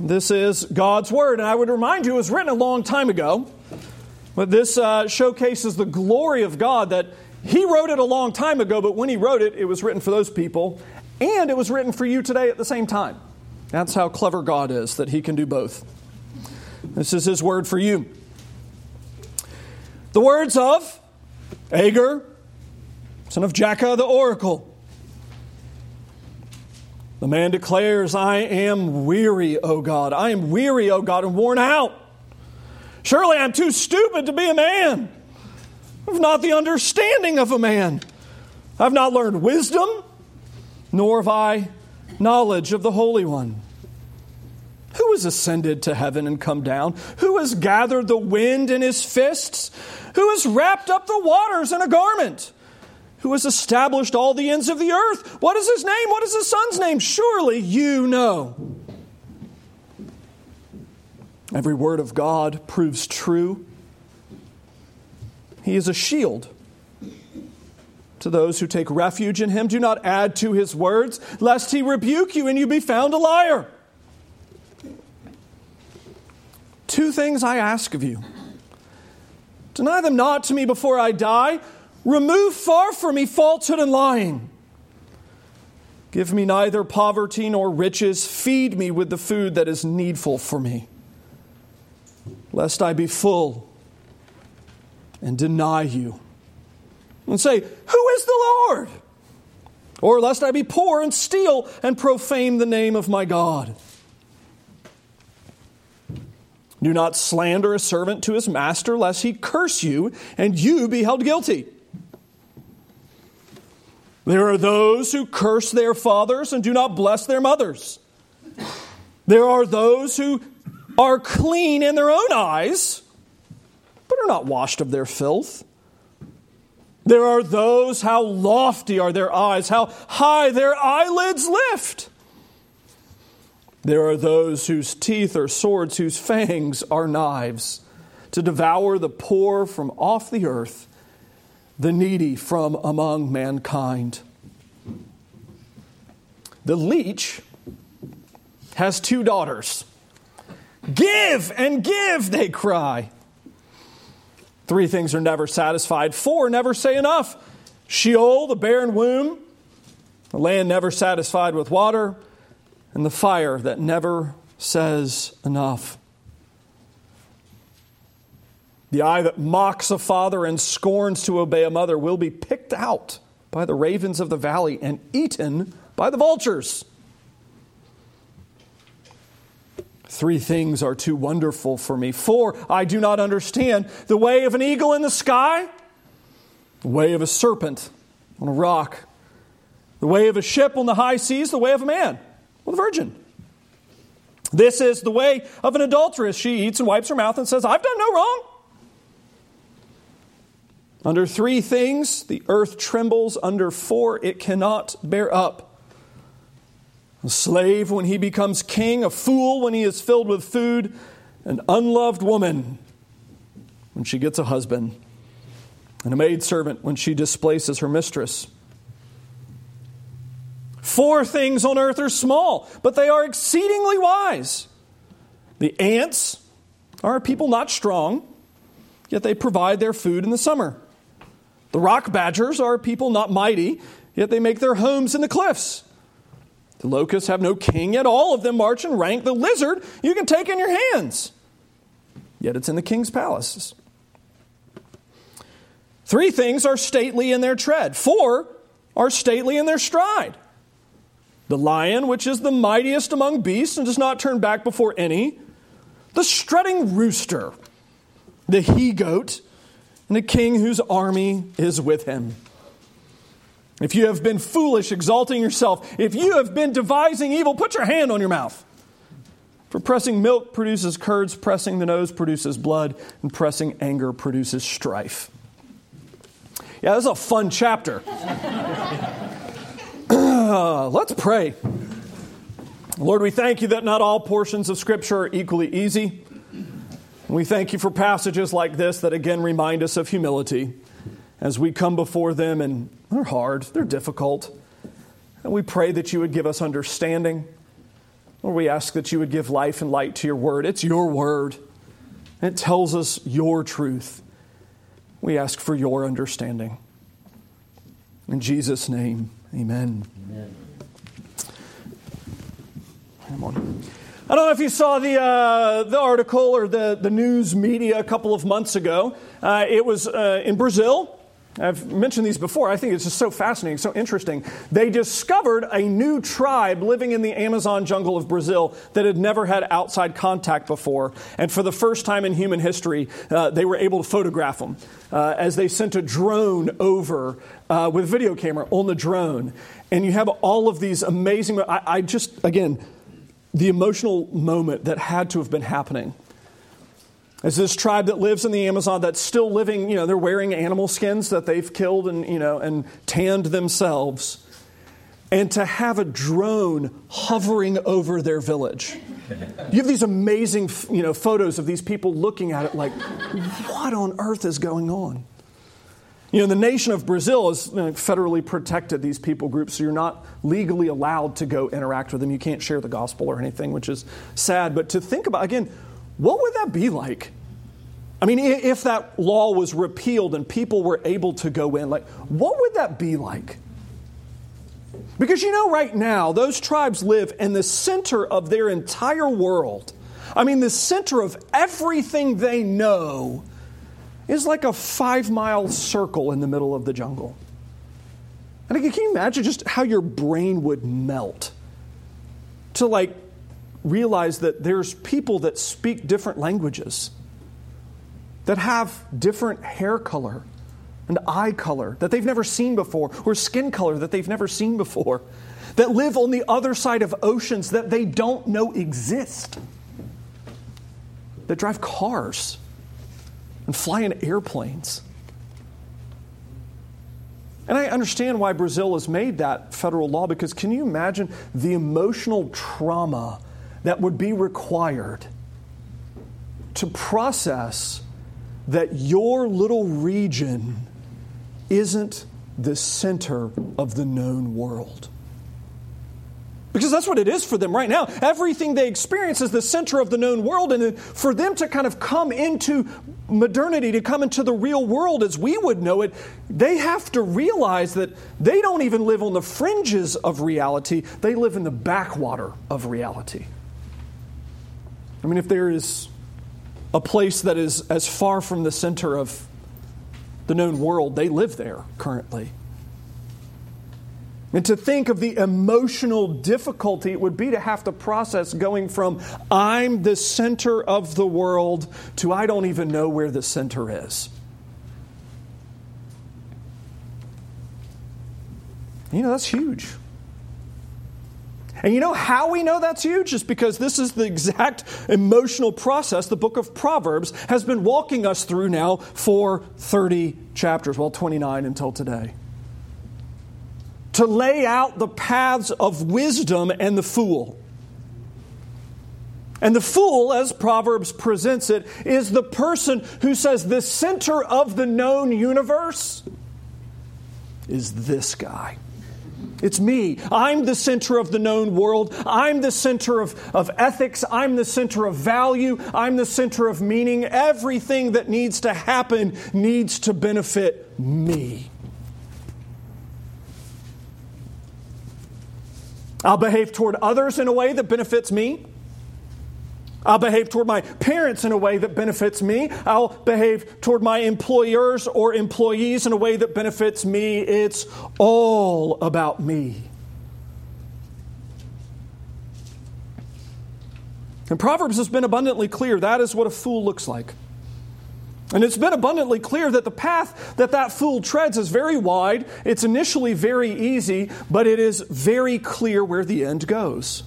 This is God's Word. And I would remind you, it was written a long time ago. But this uh, showcases the glory of God that He wrote it a long time ago, but when He wrote it, it was written for those people, and it was written for you today at the same time. That's how clever God is, that He can do both. This is His Word for you. The words of Agur, son of Jakeh the oracle. The man declares, I am weary, O God. I am weary, O God, and worn out. Surely I'm too stupid to be a man. I've not the understanding of a man. I've not learned wisdom, nor have I knowledge of the Holy One. Who has ascended to heaven and come down? Who has gathered the wind in his fists? Who has wrapped up the waters in a garment? Who has established all the ends of the earth. What is his name? What is his son's name? Surely you know. Every word of God proves true. He is a shield to those who take refuge in him. Do not add to his words, lest he rebuke you and you be found a liar. Two things I ask of you. Deny them not to me before I die. Remove far from me falsehood and lying. Give me neither poverty nor riches. Feed me with the food that is needful for me, lest I be full and deny you and say, Who is the Lord? Or lest I be poor and steal and profane the name of my God. Do not slander a servant to his master, lest he curse you and you be held guilty. There are those who curse their fathers and do not bless their mothers. There are those who are clean in their own eyes, but are not washed of their filth. There are those, how lofty are their eyes, how high their eyelids lift. There are those whose teeth are swords, whose fangs are knives, to devour the poor from off the earth the needy from among mankind. The leech has two daughters. Give and give, they cry. Three things are never satisfied, four never say enough Sheol, the barren womb, the land never satisfied with water, and the fire that never says enough. The eye that mocks a father and scorns to obey a mother will be picked out by the ravens of the valley and eaten by the vultures. Three things are too wonderful for me. Four, I do not understand. The way of an eagle in the sky, the way of a serpent on a rock, the way of a ship on the high seas, the way of a man with a virgin. This is the way of an adulteress. She eats and wipes her mouth and says, I've done no wrong. Under three things, the earth trembles. Under four, it cannot bear up. A slave when he becomes king, a fool when he is filled with food, an unloved woman when she gets a husband, and a maidservant when she displaces her mistress. Four things on earth are small, but they are exceedingly wise. The ants are a people not strong, yet they provide their food in the summer. The rock badgers are people not mighty, yet they make their homes in the cliffs. The locusts have no king, yet all of them march in rank. The lizard you can take in your hands, yet it's in the king's palaces. Three things are stately in their tread, four are stately in their stride. The lion, which is the mightiest among beasts and does not turn back before any, the strutting rooster, the he goat, and a king whose army is with him. If you have been foolish, exalting yourself, if you have been devising evil, put your hand on your mouth. For pressing milk produces curds, pressing the nose produces blood, and pressing anger produces strife. Yeah, this is a fun chapter. Uh, let's pray. Lord, we thank you that not all portions of Scripture are equally easy. We thank you for passages like this that again remind us of humility as we come before them, and they're hard, they're difficult. And we pray that you would give us understanding. Lord, we ask that you would give life and light to your word. It's your word, it tells us your truth. We ask for your understanding. In Jesus' name, amen. amen. Come on. I don't know if you saw the, uh, the article or the, the news media a couple of months ago. Uh, it was uh, in Brazil. I've mentioned these before. I think it's just so fascinating, so interesting. They discovered a new tribe living in the Amazon jungle of Brazil that had never had outside contact before. And for the first time in human history, uh, they were able to photograph them uh, as they sent a drone over uh, with a video camera on the drone. And you have all of these amazing. I, I just, again, the emotional moment that had to have been happening as this tribe that lives in the Amazon that's still living, you know, they're wearing animal skins that they've killed and, you know, and tanned themselves. And to have a drone hovering over their village. You have these amazing, you know, photos of these people looking at it like, what on earth is going on? You know, the nation of Brazil is federally protected, these people groups, so you're not legally allowed to go interact with them. You can't share the gospel or anything, which is sad. But to think about, again, what would that be like? I mean, if that law was repealed and people were able to go in, like, what would that be like? Because you know, right now, those tribes live in the center of their entire world. I mean, the center of everything they know is like a five mile circle in the middle of the jungle. And can you imagine just how your brain would melt to like realize that there's people that speak different languages, that have different hair color and eye color that they've never seen before, or skin color that they've never seen before, that live on the other side of oceans that they don't know exist, that drive cars and fly in airplanes. And I understand why Brazil has made that federal law because can you imagine the emotional trauma that would be required to process that your little region isn't the center of the known world. Because that's what it is for them right now. Everything they experience is the center of the known world. And for them to kind of come into modernity, to come into the real world as we would know it, they have to realize that they don't even live on the fringes of reality, they live in the backwater of reality. I mean, if there is a place that is as far from the center of the known world, they live there currently. And to think of the emotional difficulty it would be to have to process going from I'm the center of the world to I don't even know where the center is. You know, that's huge. And you know how we know that's huge? Just because this is the exact emotional process the book of Proverbs has been walking us through now for 30 chapters, well, 29 until today. To lay out the paths of wisdom and the fool. And the fool, as Proverbs presents it, is the person who says the center of the known universe is this guy. It's me. I'm the center of the known world. I'm the center of, of ethics. I'm the center of value. I'm the center of meaning. Everything that needs to happen needs to benefit me. I'll behave toward others in a way that benefits me. I'll behave toward my parents in a way that benefits me. I'll behave toward my employers or employees in a way that benefits me. It's all about me. And Proverbs has been abundantly clear that is what a fool looks like. And it's been abundantly clear that the path that that fool treads is very wide. It's initially very easy, but it is very clear where the end goes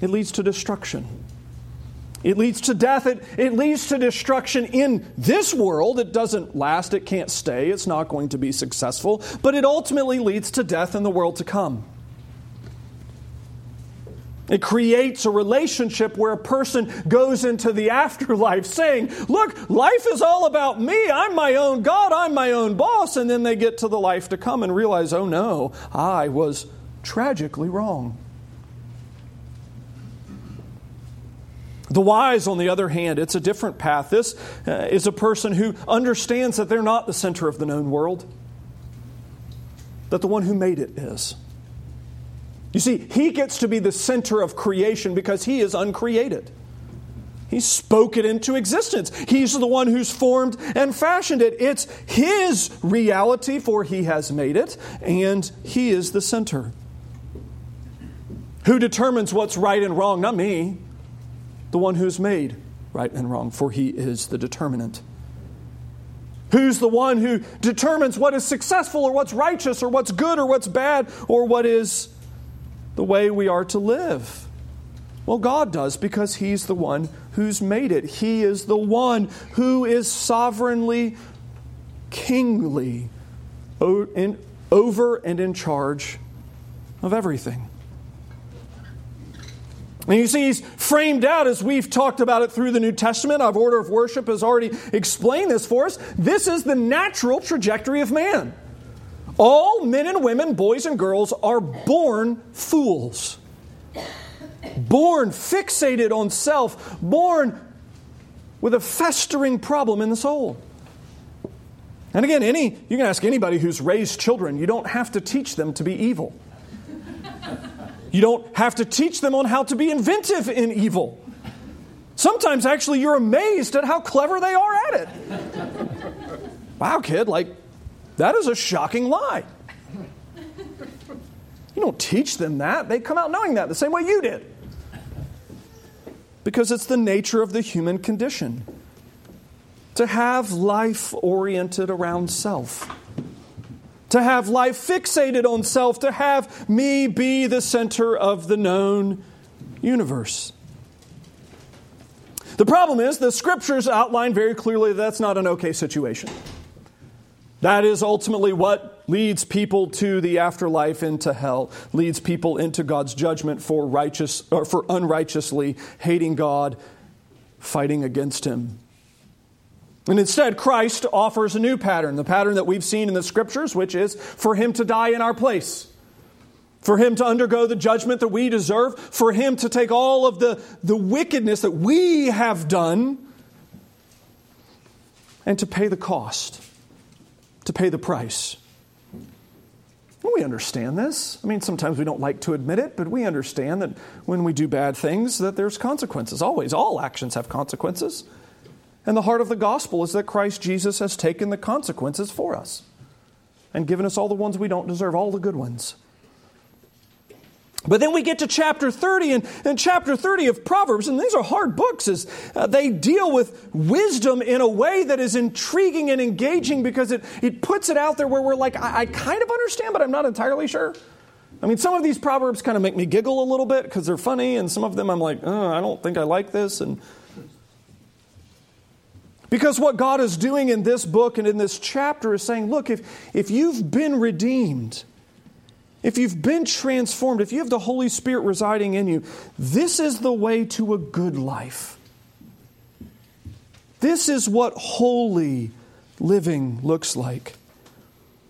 it leads to destruction. It leads to death. It, it leads to destruction in this world. It doesn't last. It can't stay. It's not going to be successful. But it ultimately leads to death in the world to come. It creates a relationship where a person goes into the afterlife saying, Look, life is all about me. I'm my own God. I'm my own boss. And then they get to the life to come and realize, Oh no, I was tragically wrong. The wise, on the other hand, it's a different path. This uh, is a person who understands that they're not the center of the known world, that the one who made it is. You see, he gets to be the center of creation because he is uncreated. He spoke it into existence. He's the one who's formed and fashioned it. It's his reality, for he has made it, and he is the center. Who determines what's right and wrong? Not me the one who's made right and wrong, for he is the determinant. Who's the one who determines what is successful or what's righteous or what's good or what's bad or what is the way we are to live? Well, God does because He's the one who's made it. He is the one who is sovereignly, kingly, over and in charge of everything. And you see, he's framed out as we've talked about it through the New Testament. Our order of worship has already explained this for us. This is the natural trajectory of man. All men and women, boys and girls, are born fools. Born fixated on self, born with a festering problem in the soul. And again, any you can ask anybody who's raised children, you don't have to teach them to be evil. You don't have to teach them on how to be inventive in evil. Sometimes, actually, you're amazed at how clever they are at it. wow, kid, like, that is a shocking lie. You don't teach them that. They come out knowing that the same way you did. Because it's the nature of the human condition to have life oriented around self to have life fixated on self, to have me be the center of the known universe. The problem is, the scriptures outline very clearly that that's not an okay situation. That is ultimately what leads people to the afterlife into hell, leads people into God's judgment for righteous or for unrighteously hating God, fighting against him. And instead, Christ offers a new pattern, the pattern that we've seen in the scriptures, which is for him to die in our place, for him to undergo the judgment that we deserve, for him to take all of the, the wickedness that we have done and to pay the cost, to pay the price. we understand this. I mean, sometimes we don't like to admit it, but we understand that when we do bad things, that there's consequences. Always, all actions have consequences. And the heart of the gospel is that Christ Jesus has taken the consequences for us and given us all the ones we don't deserve, all the good ones. But then we get to chapter 30, and, and chapter 30 of Proverbs, and these are hard books, is uh, they deal with wisdom in a way that is intriguing and engaging because it, it puts it out there where we're like, I, I kind of understand, but I'm not entirely sure. I mean, some of these Proverbs kind of make me giggle a little bit because they're funny, and some of them I'm like, oh, I don't think I like this. And because what God is doing in this book and in this chapter is saying, look, if, if you've been redeemed, if you've been transformed, if you have the Holy Spirit residing in you, this is the way to a good life. This is what holy living looks like.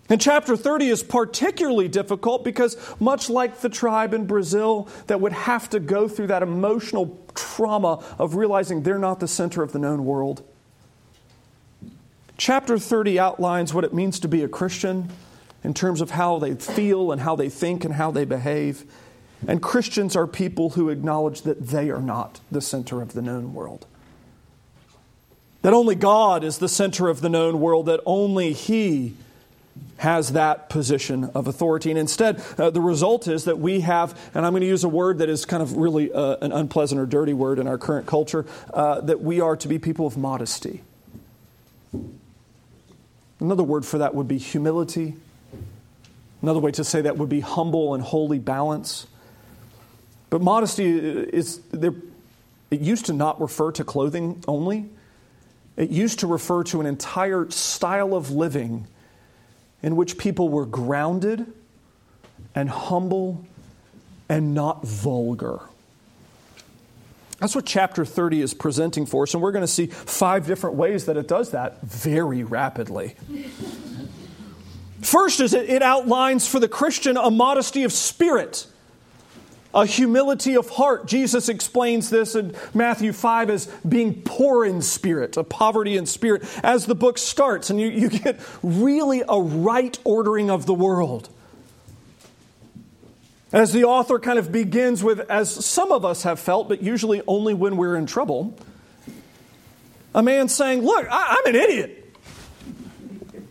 And chapter 30 is particularly difficult because, much like the tribe in Brazil that would have to go through that emotional trauma of realizing they're not the center of the known world, Chapter 30 outlines what it means to be a Christian in terms of how they feel and how they think and how they behave. And Christians are people who acknowledge that they are not the center of the known world. That only God is the center of the known world, that only He has that position of authority. And instead, uh, the result is that we have, and I'm going to use a word that is kind of really uh, an unpleasant or dirty word in our current culture, uh, that we are to be people of modesty. Another word for that would be humility. Another way to say that would be humble and holy balance. But modesty is there it used to not refer to clothing only. It used to refer to an entire style of living in which people were grounded and humble and not vulgar. That's what chapter 30 is presenting for us, and we're going to see five different ways that it does that very rapidly. First is it, outlines for the Christian a modesty of spirit. a humility of heart. Jesus explains this in Matthew 5 as being poor in spirit, a poverty in spirit, as the book starts, and you, you get really a right ordering of the world. As the author kind of begins with, as some of us have felt, but usually only when we're in trouble, a man saying, Look, I, am an idiot.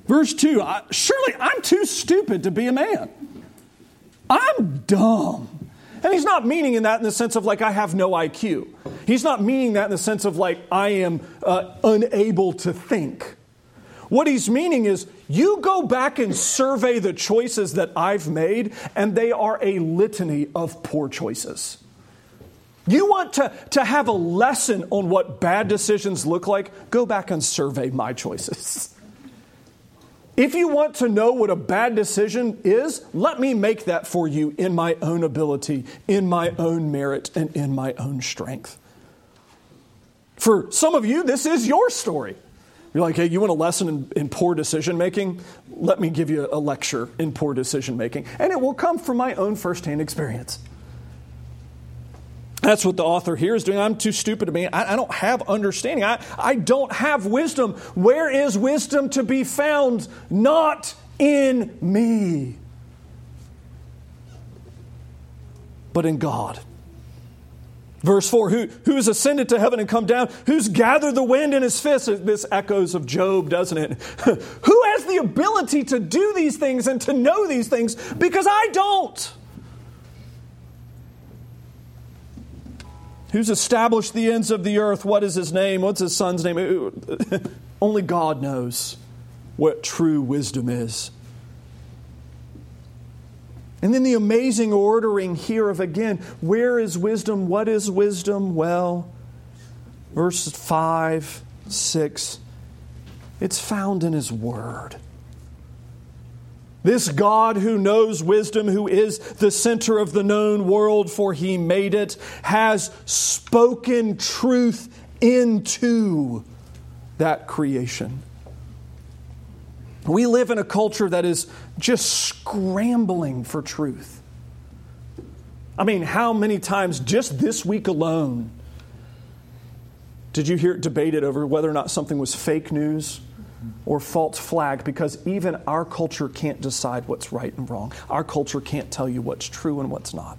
Verse 2 Surely I'm too stupid to be a man. I'm dumb. And he's not meaning in that in the sense of like I have no IQ. He's not meaning that in the sense of like I am uh, unable to think. What he's meaning is you go back and survey the choices that I've made, and they are a litany of poor choices. You want to, to have a lesson on what bad decisions look like? Go back and survey my choices. If you want to know what a bad decision is, let me make that for you in my own ability, in my own merit, and in my own strength. For some of you, this is your story. You're like, hey, you want a lesson in, in poor decision making? Let me give you a lecture in poor decision making. And it will come from my own firsthand experience. That's what the author here is doing. I'm too stupid to be. I, I, don't have understanding. I, I don't have wisdom. Where is wisdom to be found? Not in me, but in God. Verse 4 Who, who has ascended to heaven and come down? Who's gathered the wind in his fist? This echoes of Job, doesn't it? who has the ability to do these things and to know these things? Because I don't. Who's established the ends of the earth? What is his name? What's his son's name? Only God knows what true wisdom is. And then the amazing ordering here of again, where is wisdom? What is wisdom? Well, verses 5, 6, it's found in His Word. This God who knows wisdom, who is the center of the known world, for he made it, has spoken truth into that creation. We live in a culture that is just scrambling for truth. I mean, how many times just this week alone did you hear it debated over whether or not something was fake news or false flag because even our culture can't decide what's right and wrong. Our culture can't tell you what's true and what's not.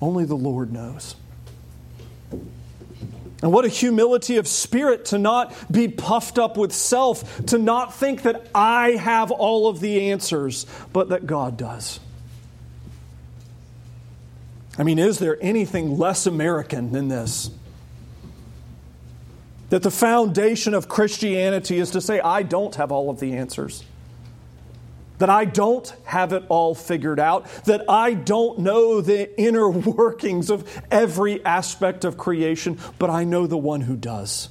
Only the Lord knows. And what a humility of spirit to not be puffed up with self, to not think that I have all of the answers, but that God does. I mean, is there anything less American than this? That the foundation of Christianity is to say, I don't have all of the answers. That I don't have it all figured out. That I don't know the inner workings of every aspect of creation, but I know the one who does.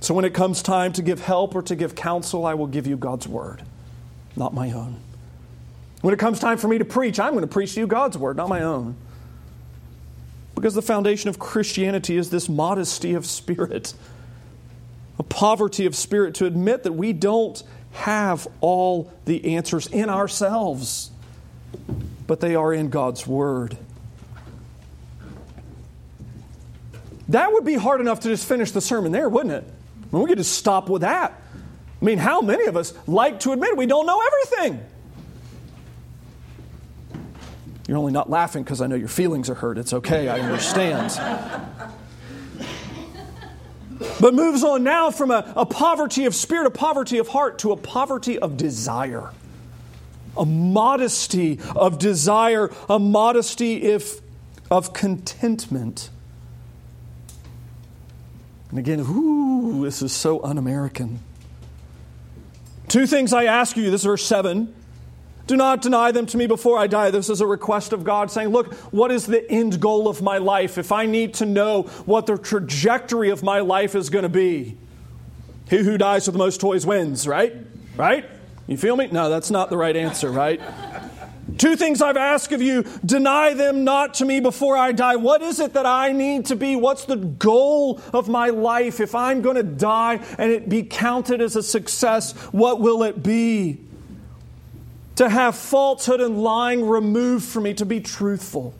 So when it comes time to give help or to give counsel, I will give you God's word, not my own. When it comes time for me to preach, I'm going to preach to you God's word, not my own. Because the foundation of Christianity is this modesty of spirit, a poverty of spirit to admit that we don't have all the answers in ourselves, but they are in God's Word. That would be hard enough to just finish the sermon there, wouldn't it? I mean, we could just stop with that. I mean, how many of us like to admit we don't know everything? You're only not laughing because I know your feelings are hurt. It's okay, I understand. but moves on now from a, a poverty of spirit, a poverty of heart, to a poverty of desire. A modesty of desire, a modesty if, of contentment. And again, ooh, this is so un American. Two things I ask you, this is verse 7. Do not deny them to me before I die. This is a request of God saying, Look, what is the end goal of my life? If I need to know what the trajectory of my life is going to be, he who dies with the most toys wins, right? Right? You feel me? No, that's not the right answer, right? Two things I've asked of you deny them not to me before I die. What is it that I need to be? What's the goal of my life? If I'm going to die and it be counted as a success, what will it be? To have falsehood and lying removed from me, to be truthful.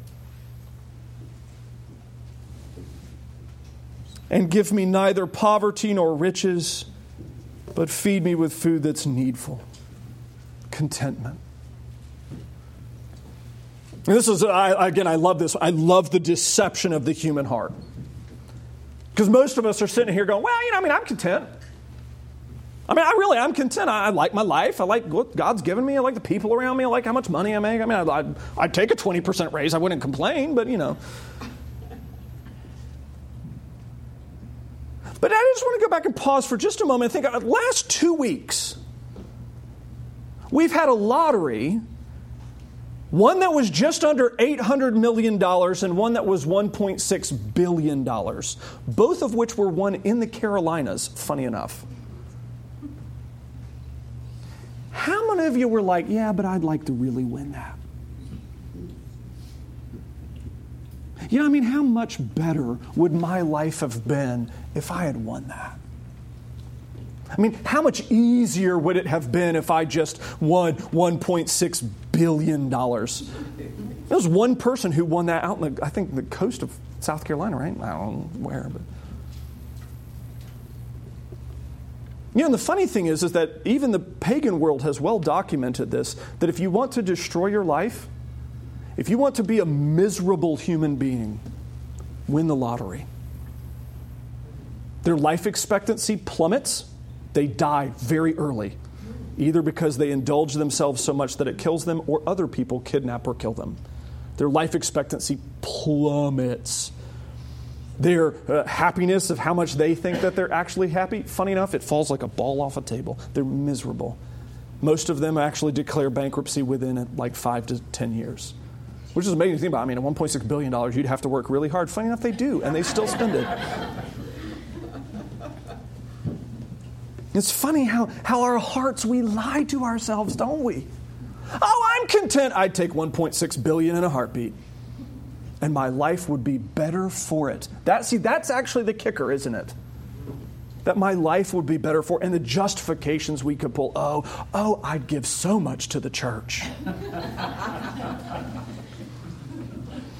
And give me neither poverty nor riches, but feed me with food that's needful. Contentment. And this is, I, again, I love this. I love the deception of the human heart. Because most of us are sitting here going, well, you know, I mean, I'm content. I mean, I really, I'm content. I, I, like my life. I like what God's given me. I like the people around me. I like how much money I make. I mean, I, I'd, I'd take a 20% raise. I wouldn't complain, but you know. But I just want to go back and pause for just a moment and think, uh, last two weeks, we've had a lottery one that was just under $800 million and one that was $1.6 billion, both of which were won in the Carolinas, funny enough. How many of you were like, yeah, but I'd like to really win that? You know, I mean, how much better would my life have been if I had won that? I mean, how much easier would it have been if I just won $1.6 billion? There was one person who won that out in the, I think, the coast of South Carolina, right? I don't know where, but. You know, the funny thing is, is that even the pagan world has well documented this that if you want to destroy your life, if you want to be a miserable human being, win the lottery. Their life expectancy plummets they die very early, either because they indulge themselves so much that it kills them, or other people kidnap or kill them. Their life expectancy plummets. Their uh, happiness of how much they think that they're actually happy, funny enough, it falls like a ball off a table. They're miserable. Most of them actually declare bankruptcy within uh, like five to ten years which is amazing to think about. I mean, at $1.6 billion, you'd have to work really hard. Funny enough, they do, and they still spend it. It's funny how, how our hearts, we lie to ourselves, don't we? Oh, I'm content. I'd take 1.6 billion in a heartbeat. And my life would be better for it. That, see, that's actually the kicker, isn't it? That my life would be better for, and the justifications we could pull. Oh, oh, I'd give so much to the church.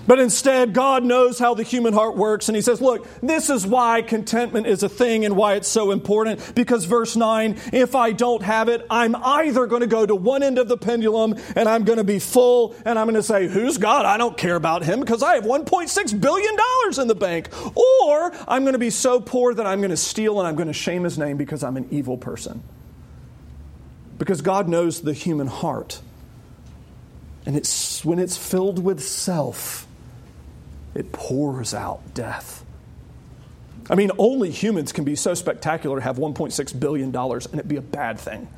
But instead, God knows how the human heart works, and He says, Look, this is why contentment is a thing and why it's so important. Because verse 9, if I don't have it, I'm either going to go to one end of the pendulum and I'm going to be full and I'm going to say, Who's God? I don't care about Him because I have $1.6 billion in the bank. Or I'm going to be so poor that I'm going to steal and I'm going to shame His name because I'm an evil person. Because God knows the human heart. And it's when it's filled with self it pours out death. I mean, only humans can be so spectacular to have $1.6 billion and it be a bad thing.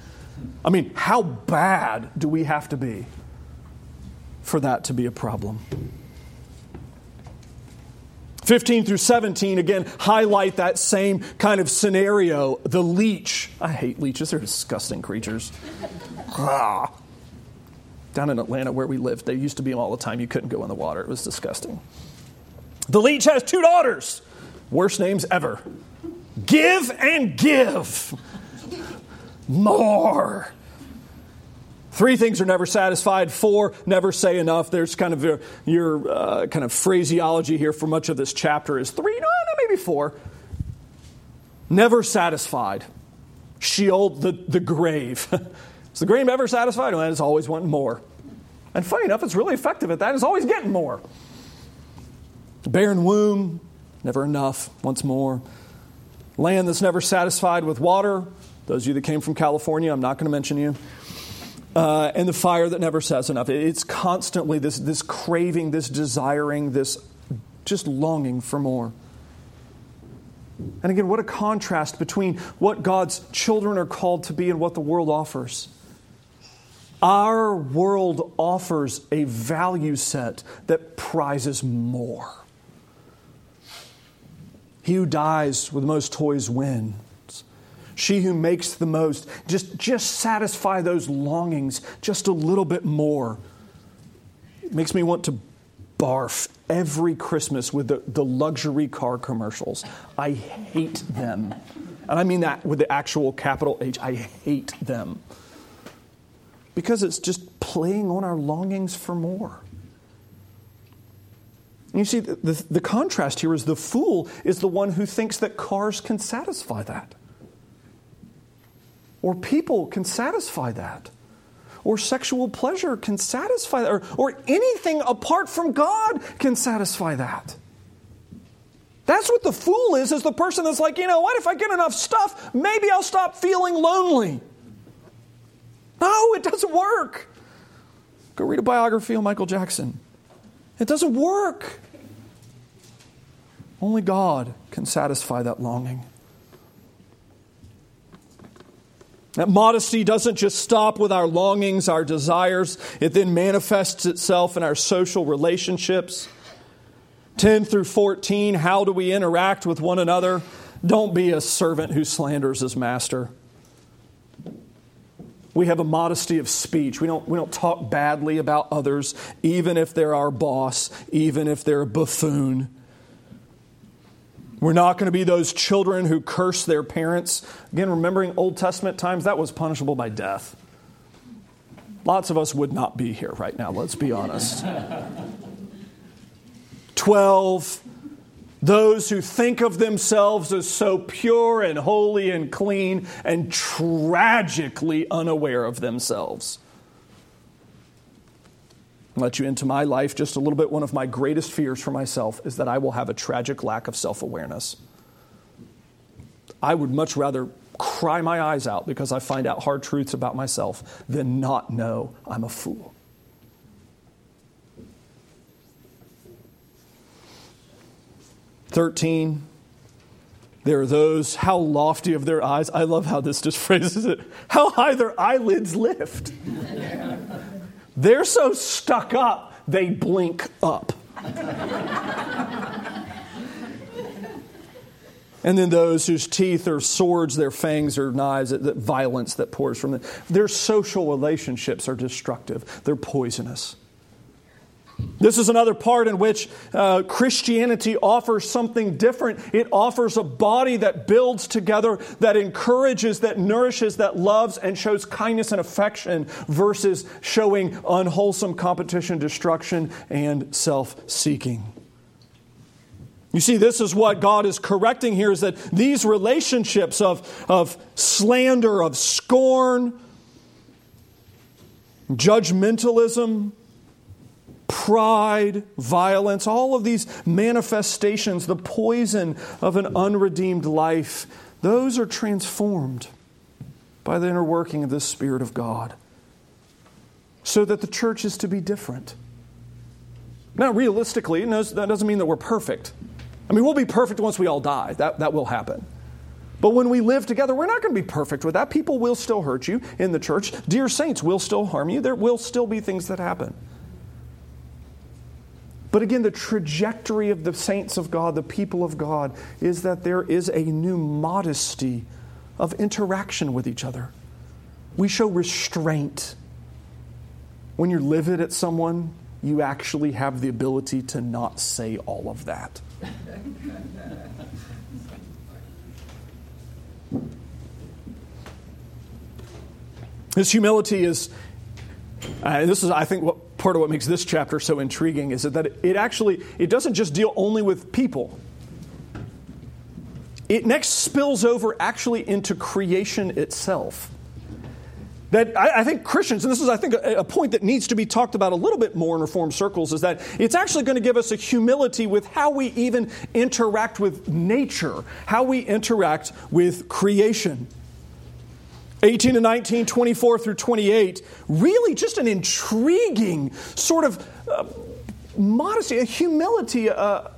I mean, how bad do we have to be for that to be a problem? 15 through 17 again highlight that same kind of scenario. The leech. I hate leeches, they're disgusting creatures. ah. Down in Atlanta where we lived, they used to be all the time. You couldn't go in the water, it was disgusting. The leech has two daughters. Worst names ever. Give and give. More. Three things are never satisfied. Four, never say enough. There's kind of your, your uh, kind of phraseology here for much of this chapter is three, no, no, maybe four. Never satisfied. Sheol, the, the grave. is the grave ever satisfied? Well, it's always wanting more. And funny enough, it's really effective at that. It's always getting more. Barren womb, never enough, once more. Land that's never satisfied with water. Those of you that came from California, I'm not going to mention you. Uh, and the fire that never says enough. It's constantly this, this craving, this desiring, this just longing for more. And again, what a contrast between what God's children are called to be and what the world offers. Our world offers a value set that prizes more. He who dies with the most toys wins. She who makes the most, just, just satisfy those longings just a little bit more. It makes me want to barf every Christmas with the, the luxury car commercials. I hate them. And I mean that with the actual capital H. I hate them. Because it's just playing on our longings for more. You see, the, the, the, contrast here is the fool is the one who thinks that cars can satisfy that, or people can satisfy that, or sexual pleasure can satisfy that, or, or anything apart from God can satisfy that. That's what the fool is, is the person that's like, you know what, if I get enough stuff, maybe I'll stop feeling lonely. No, it doesn't work. Go read a biography on Michael Jackson. It doesn't work. Only God can satisfy that longing. That modesty doesn't just stop with our longings, our desires, it then manifests itself in our social relationships. 10 through 14, how do we interact with one another? Don't be a servant who slanders his master. We have a modesty of speech. We don't, we don't talk badly about others, even if they're our boss, even if they're a buffoon. We're not going to be those children who curse their parents. Again, remembering Old Testament times, that was punishable by death. Lots of us would not be here right now, let's be honest. 12 those who think of themselves as so pure and holy and clean and tragically unaware of themselves. I'll let you into my life just a little bit. One of my greatest fears for myself is that I will have a tragic lack of self awareness. I would much rather cry my eyes out because I find out hard truths about myself than not know I'm a fool. 13. There are those, how lofty of their eyes. I love how this just phrases it. How high their eyelids lift. They're so stuck up, they blink up. and then those whose teeth are swords, their fangs are knives, that, violence that pours from them. Their social relationships are destructive, they're poisonous. This is another part in which uh, Christianity offers something different. It offers a body that builds together, that encourages, that nourishes, that loves, and shows kindness and affection versus showing unwholesome competition, destruction, and self seeking. You see, this is what God is correcting here is that these relationships of, of slander, of scorn, judgmentalism, pride, violence, all of these manifestations, the poison of an unredeemed life, those are transformed by the inner working of the Spirit of God. So that the church is to be different. Now, realistically, that doesn't mean that we're perfect. I mean, we'll be perfect once we all die. That, that will happen. But when we live together, we're not going to be perfect with that. People will still hurt you in the church. Dear saints will still harm you. There will still be things that happen. But again, the trajectory of the saints of God, the people of God, is that there is a new modesty of interaction with each other. We show restraint. When you're livid at someone, you actually have the ability to not say all of that. this humility is, uh, this is, I think, what part of what makes this chapter so intriguing is that it actually it doesn't just deal only with people it next spills over actually into creation itself that I, I, think Christians, and this is, I think, a, a, point that needs to be talked about a little bit more in Reformed circles, is that it's actually going to give us a humility with how we even interact with nature, how we interact with creation. 18 to 19, 24 through 28, really just an intriguing sort of uh, modesty, a humility uh,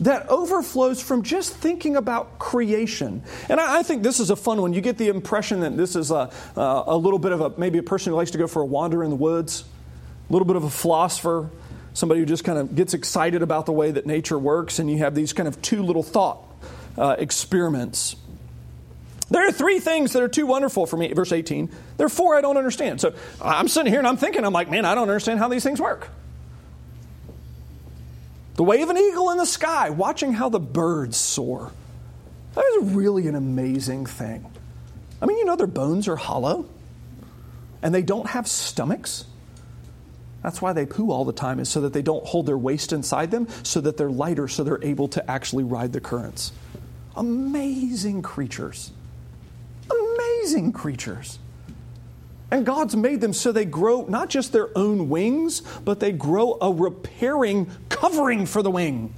that overflows from just thinking about creation. And I, I, think this is a fun one. You get the impression that this is a, uh, a little bit of a maybe a person who likes to go for a wander in the woods, a little bit of a philosopher, somebody who just kind of gets excited about the way that nature works, and you have these kind of two little thought uh, experiments. There are three things that are too wonderful for me, verse 18. There are four I don't understand. So I'm sitting here and I'm thinking, I'm like, man, I don't understand how these things work. The way of an eagle in the sky, watching how the birds soar. That is really an amazing thing. I mean, you know, their bones are hollow. and they don't have stomachs. That's why they poo all the time, is so that they don't hold their waste inside them, so that they're lighter, so they're able to actually ride the currents. Amazing creatures. Amazing creatures. And God's made them so they grow not just their own wings, but they grow a repairing covering for the wing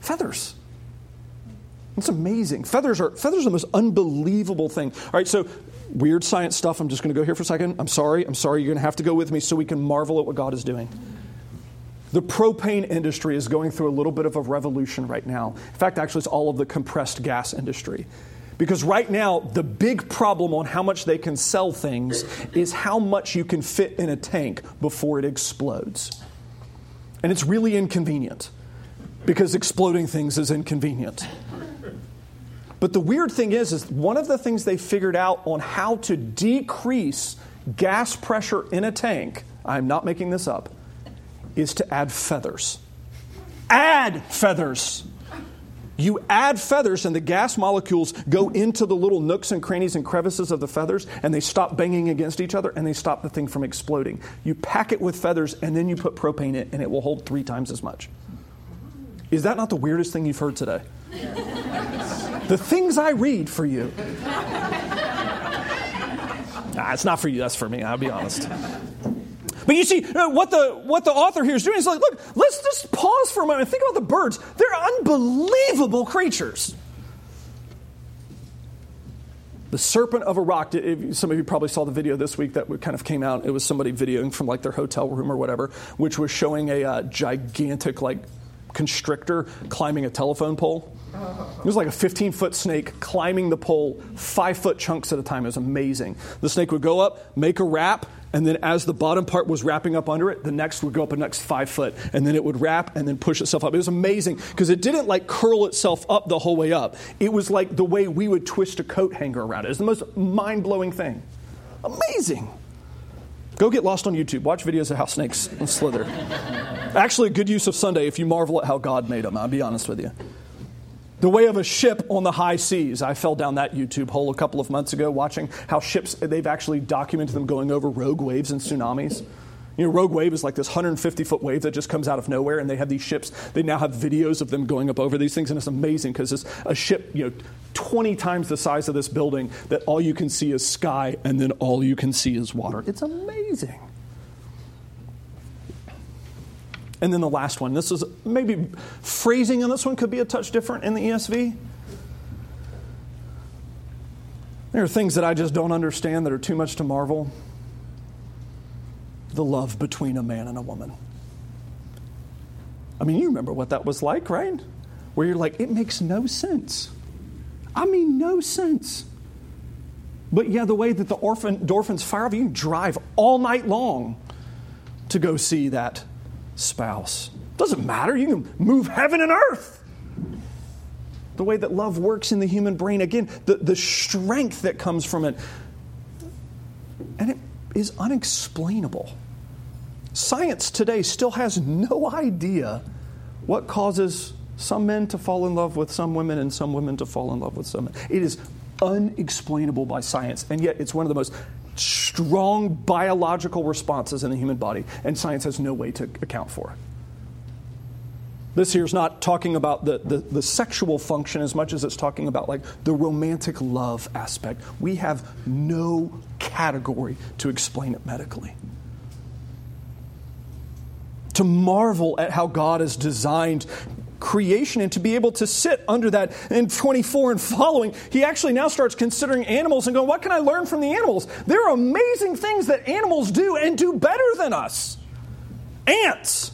feathers. It's amazing. Feathers are feathers are the most unbelievable thing. All right, so weird science stuff. I'm just going to go here for a second. I'm sorry. I'm sorry. You're going to have to go with me so we can marvel at what God is doing. The propane industry is going through a little bit of a revolution right now. In fact, actually, it's all of the compressed gas industry. Because right now, the big problem on how much they can sell things is how much you can fit in a tank before it explodes. And it's really inconvenient because exploding things is inconvenient. But the weird thing is, is one of the things they figured out on how to decrease gas pressure in a tank, I'm not making this up, is to add feathers. Add feathers. You add feathers, and the gas molecules go into the little nooks and crannies and crevices of the feathers, and they stop banging against each other, and they stop the thing from exploding. You pack it with feathers, and then you put propane in it, and it will hold three times as much. Is that not the weirdest thing you've heard today? the things I read for you. nah, it's not for you, that's for me, I'll be honest. But you see, uh, what the, what the author here is doing is like, look, let's just pause for a moment and think about the birds. They're unbelievable creatures. The serpent of a rock. Some of you probably saw the video this week that kind of came out. It was somebody videoing from like their hotel room or whatever, which was showing a uh, gigantic like constrictor climbing a telephone pole. It was like a 15 foot snake climbing the pole, five foot chunks at a time. It was amazing. The snake would go up, make a wrap, and then as the bottom part was wrapping up under it, the next would go up a next five foot, and then it would wrap and then push itself up. It was amazing because it didn't like curl itself up the whole way up. It was like the way we would twist a coat hanger around it. It was the most mind blowing thing. Amazing. Go get lost on YouTube. Watch videos of how snakes slither. Actually, a good use of Sunday if you marvel at how God made them, I'll be honest with you. The way of a ship on the high seas. I fell down that YouTube hole a couple of months ago watching how ships, they've actually documented them going over rogue waves and tsunamis. You know, rogue wave is like this 150 foot wave that just comes out of nowhere, and they have these ships. They now have videos of them going up over these things, and it's amazing because it's a ship, you know, 20 times the size of this building that all you can see is sky, and then all you can see is water. It's amazing. And then the last one. This is maybe phrasing on this one could be a touch different in the ESV. There are things that I just don't understand that are too much to marvel. The love between a man and a woman. I mean, you remember what that was like, right? Where you're like, it makes no sense. I mean, no sense. But yeah, the way that the orphan, Dorphins fire you drive all night long to go see that spouse. Doesn't matter. You can move heaven and earth. The way that love works in the human brain, again, the, the strength that comes from it. And it is unexplainable. Science today still has no idea what causes some men to fall in love with some women and some women to fall in love with some men. It is unexplainable by science, and yet it's one of the most strong biological responses in the human body, and science has no way to account for. This here is not talking about the, the, the, sexual function as much as it's talking about like the romantic love aspect. We have no category to explain it medically. To marvel at how God has designed creation and to be able to sit under that in 24 and following, he actually now starts considering animals and going, What can I learn from the animals? There are amazing things that animals do and do better than us. Ants.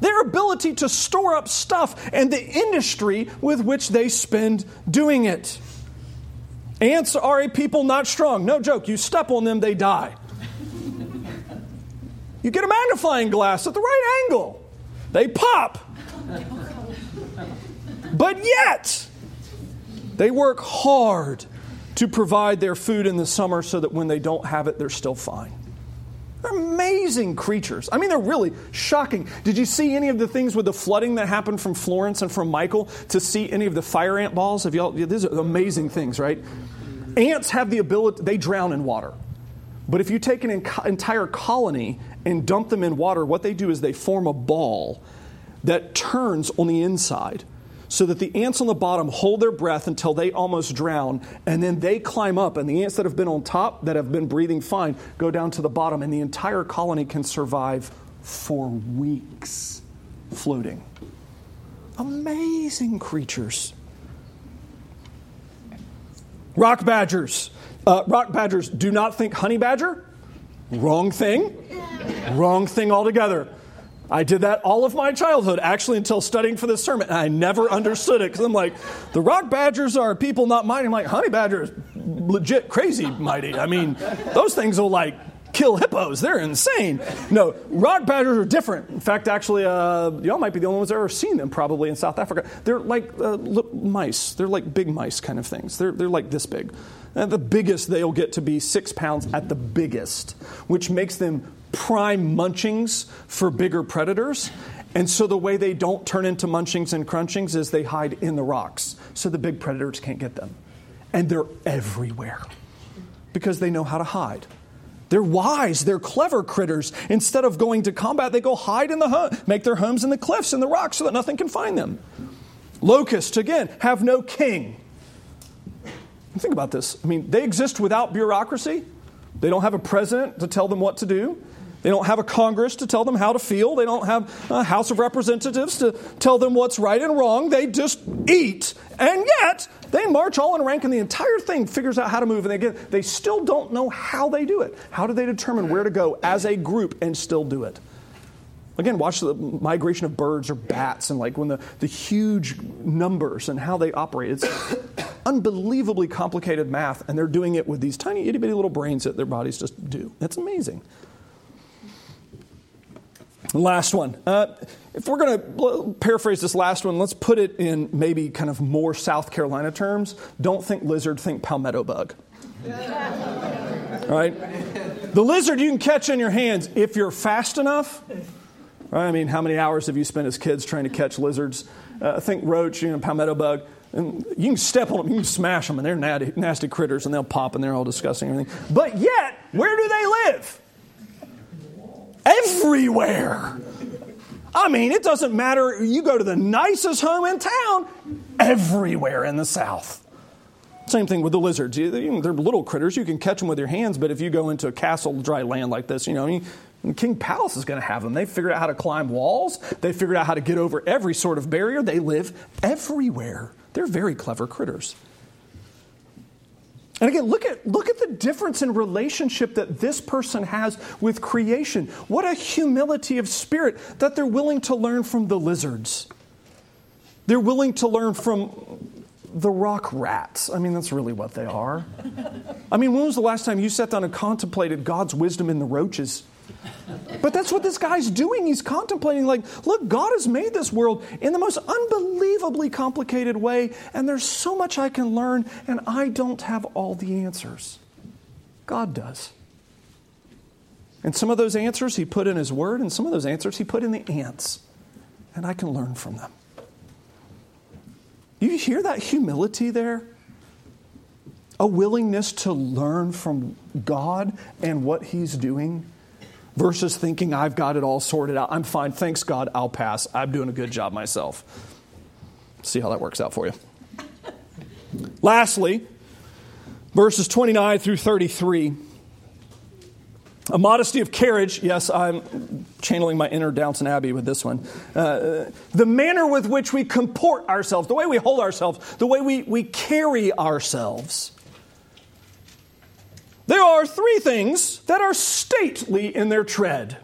Their ability to store up stuff and the industry with which they spend doing it. Ants are a people not strong. No joke. You step on them, they die. You get a magnifying glass at the right angle, they pop. But yet, they work hard to provide their food in the summer so that when they don't have it, they're still fine. They're amazing creatures. I mean, they're really shocking. Did you see any of the things with the flooding that happened from Florence and from Michael to see any of the fire ant balls? Have y'all, these are amazing things, right? Ants have the ability, they drown in water. But if you take an entire colony and dump them in water, what they do is they form a ball that turns on the inside so that the ants on the bottom hold their breath until they almost drown, and then they climb up, and the ants that have been on top, that have been breathing fine, go down to the bottom, and the entire colony can survive for weeks floating. Amazing creatures. Rock badgers. Uh, rock badgers do not think honey badger. Wrong thing. Wrong thing altogether. I did that all of my childhood, actually, until studying for this sermon. And I never understood it because I'm like, the rock badgers are people not mighty. I'm like, honey badgers, legit crazy mighty. I mean, those things will like kill hippos. They're insane. No, rock badgers are different. In fact, actually, uh, y'all might be the only ones that ever seen them probably in South Africa. They're like uh, mice. They're like big mice kind of things. They're, they're like this big. And the biggest they'll get to be six pounds at the biggest, which makes them prime munchings for bigger predators. And so the way they don't turn into munchings and crunchings is they hide in the rocks so the big predators can't get them. And they're everywhere because they know how to hide. They're wise, they're clever critters. Instead of going to combat, they go hide in the home, make their homes in the cliffs and the rocks so that nothing can find them. Locusts, again, have no king. Think about this. I mean, they exist without bureaucracy. They don't have a president to tell them what to do. They don't have a Congress to tell them how to feel. They don't have a House of Representatives to tell them what's right and wrong. They just eat. And yet, they march all in rank, and the entire thing figures out how to move. And again, they still don't know how they do it. How do they determine where to go as a group and still do it? Again, watch the migration of birds or bats and like when the, the huge numbers and how they operate. It's unbelievably complicated math, and they're doing it with these tiny itty bitty little brains that their bodies just do. That's amazing. Last one. Uh, if we're going to paraphrase this last one, let's put it in maybe kind of more South Carolina terms. Don't think lizard, think palmetto bug. right? The lizard you can catch in your hands if you're fast enough. Right? I mean, how many hours have you spent as kids trying to catch lizards? Uh, think roach, you know, palmetto bug. And you can step on them, you can smash them, and they're nasty, nasty critters, and they'll pop, and they're all disgusting and everything. But yet, where do they live? Everywhere. I mean, it doesn't matter. You go to the nicest home in town, everywhere in the South. Same thing with the lizards. They're little critters. You can catch them with your hands, but if you go into a castle dry land like this, you know, King Palace is going to have them. They figured out how to climb walls. They figured out how to get over every sort of barrier. They live everywhere. They're very clever critters. And again, look at, look at the difference in relationship that this person has with creation. What a humility of spirit that they're willing to learn from the lizards. They're willing to learn from the rock rats. I mean, that's really what they are. I mean, when was the last time you sat down and contemplated God's wisdom in the roaches? But that's what this guy's doing. He's contemplating, like, look, God has made this world in the most unbelievably complicated way, and there's so much I can learn, and I don't have all the answers. God does. And some of those answers he put in his word, and some of those answers he put in the ants, and I can learn from them. You hear that humility there? A willingness to learn from God and what he's doing versus thinking I've got it all sorted out. I'm fine. Thanks, God. I'll pass. I'm doing a good job myself. See how that works out for you. Lastly, verses 29 through 33. A modesty of carriage, yes, I'm channeling my inner Downton Abbey with this one. Uh, the manner with which we comport ourselves, the way we hold ourselves, the way we, we carry ourselves. There are three things that are stately in their tread,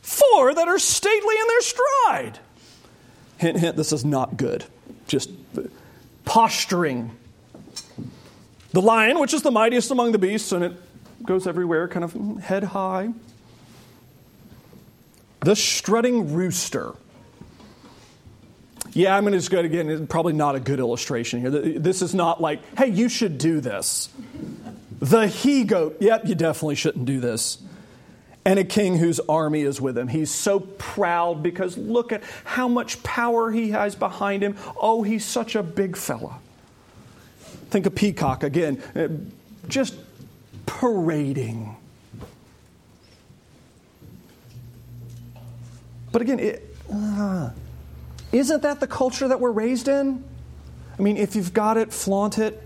four that are stately in their stride. Hint, hint, this is not good. Just posturing. The lion, which is the mightiest among the beasts, and it goes everywhere, kind of head high. The strutting rooster. Yeah, I'm going to just go again. Probably not a good illustration here. This is not like, hey, you should do this. The he goat. Yep, you definitely shouldn't do this. And a king whose army is with him. He's so proud because look at how much power he has behind him. Oh, he's such a big fella. Think of peacock again. Uh, just parading. But again, it, uh, isn't that the culture that we're raised in? I mean, if you've got it, flaunt it.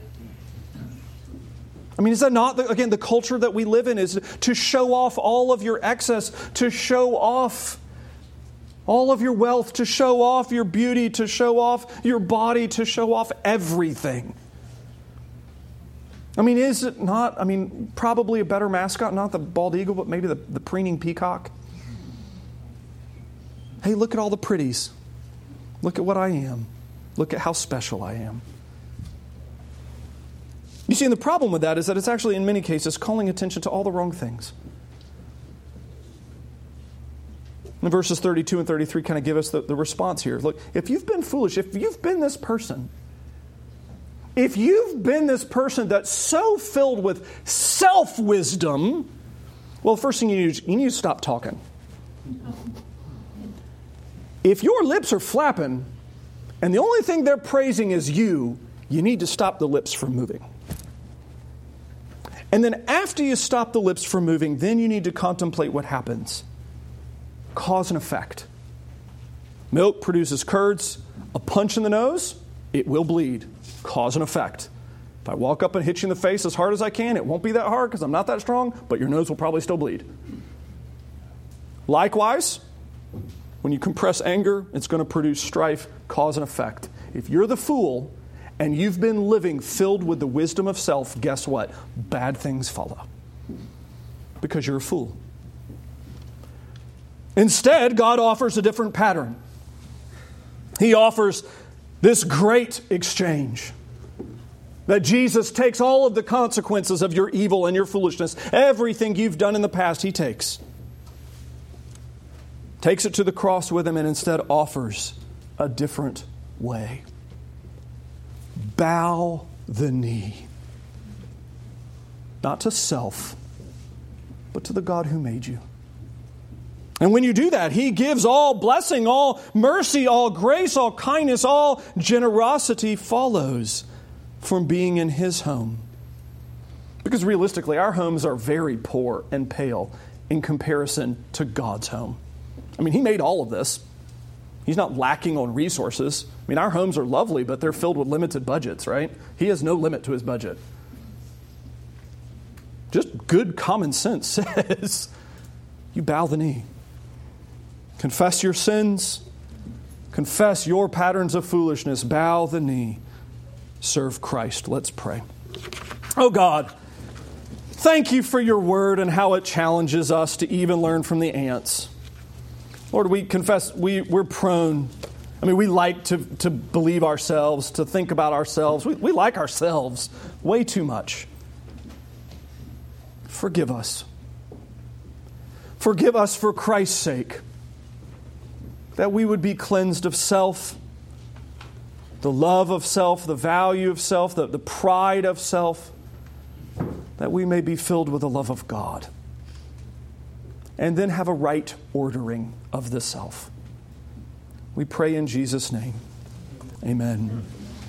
I mean, is that not, the, again, the culture that we live in is to show off all of your excess, to show off all of your wealth, to show off your beauty, to show off your body, to show off everything. I mean, is it not? I mean, probably a better mascot, not the bald eagle, but maybe the, the preening peacock. Hey, look at all the pretties. Look at what I am. Look at how special I am. You see, and the problem with that is that it's actually, in many cases, calling attention to all the wrong things. And verses 32 and 33 kind of give us the, the response here. Look, if you've been foolish, if you've been this person, if you've been this person that's so filled with self wisdom, well, first thing you need, you need to stop talking. If your lips are flapping and the only thing they're praising is you, you need to stop the lips from moving. And then after you stop the lips from moving, then you need to contemplate what happens. Cause and effect. Milk produces curds. A punch in the nose, it will bleed. Cause and effect. If I walk up and hit you in the face as hard as I can, it won't be that hard because I'm not that strong, but your nose will probably still bleed. Likewise, when you compress anger, it's going to produce strife, cause and effect. If you're the fool and you've been living filled with the wisdom of self, guess what? Bad things follow. Because you're a fool. Instead, God offers a different pattern. He offers this great exchange that Jesus takes all of the consequences of your evil and your foolishness, everything you've done in the past, He takes takes it to the cross with him, and instead offers a different way. Bow the knee. Not to self, but to the God who made you. And when you do that, He gives all blessing, all mercy, all grace, all kindness, all generosity follows from being in His home. Because realistically, our homes are very poor and pale in comparison to God's home. I mean, He made all of this. He's not lacking on resources. I mean, our homes are lovely, but they're filled with limited budgets, right? He has no limit to his budget. Just good common sense says you bow the knee. Confess your sins, confess your patterns of foolishness, bow the knee, serve Christ. Let's pray. Oh God, thank you for your word and how it challenges us to even learn from the ants. Lord, we confess we, we're prone. I mean, we like to, to believe ourselves, to think about ourselves. We, we like ourselves way too much. Forgive us. Forgive us for Christ's sake, that we would be cleansed of self, the love of self, the value of self, the, the pride of self, that we may be filled with the love of God and then have a right ordering of the self. We pray in Jesus' name. Amen.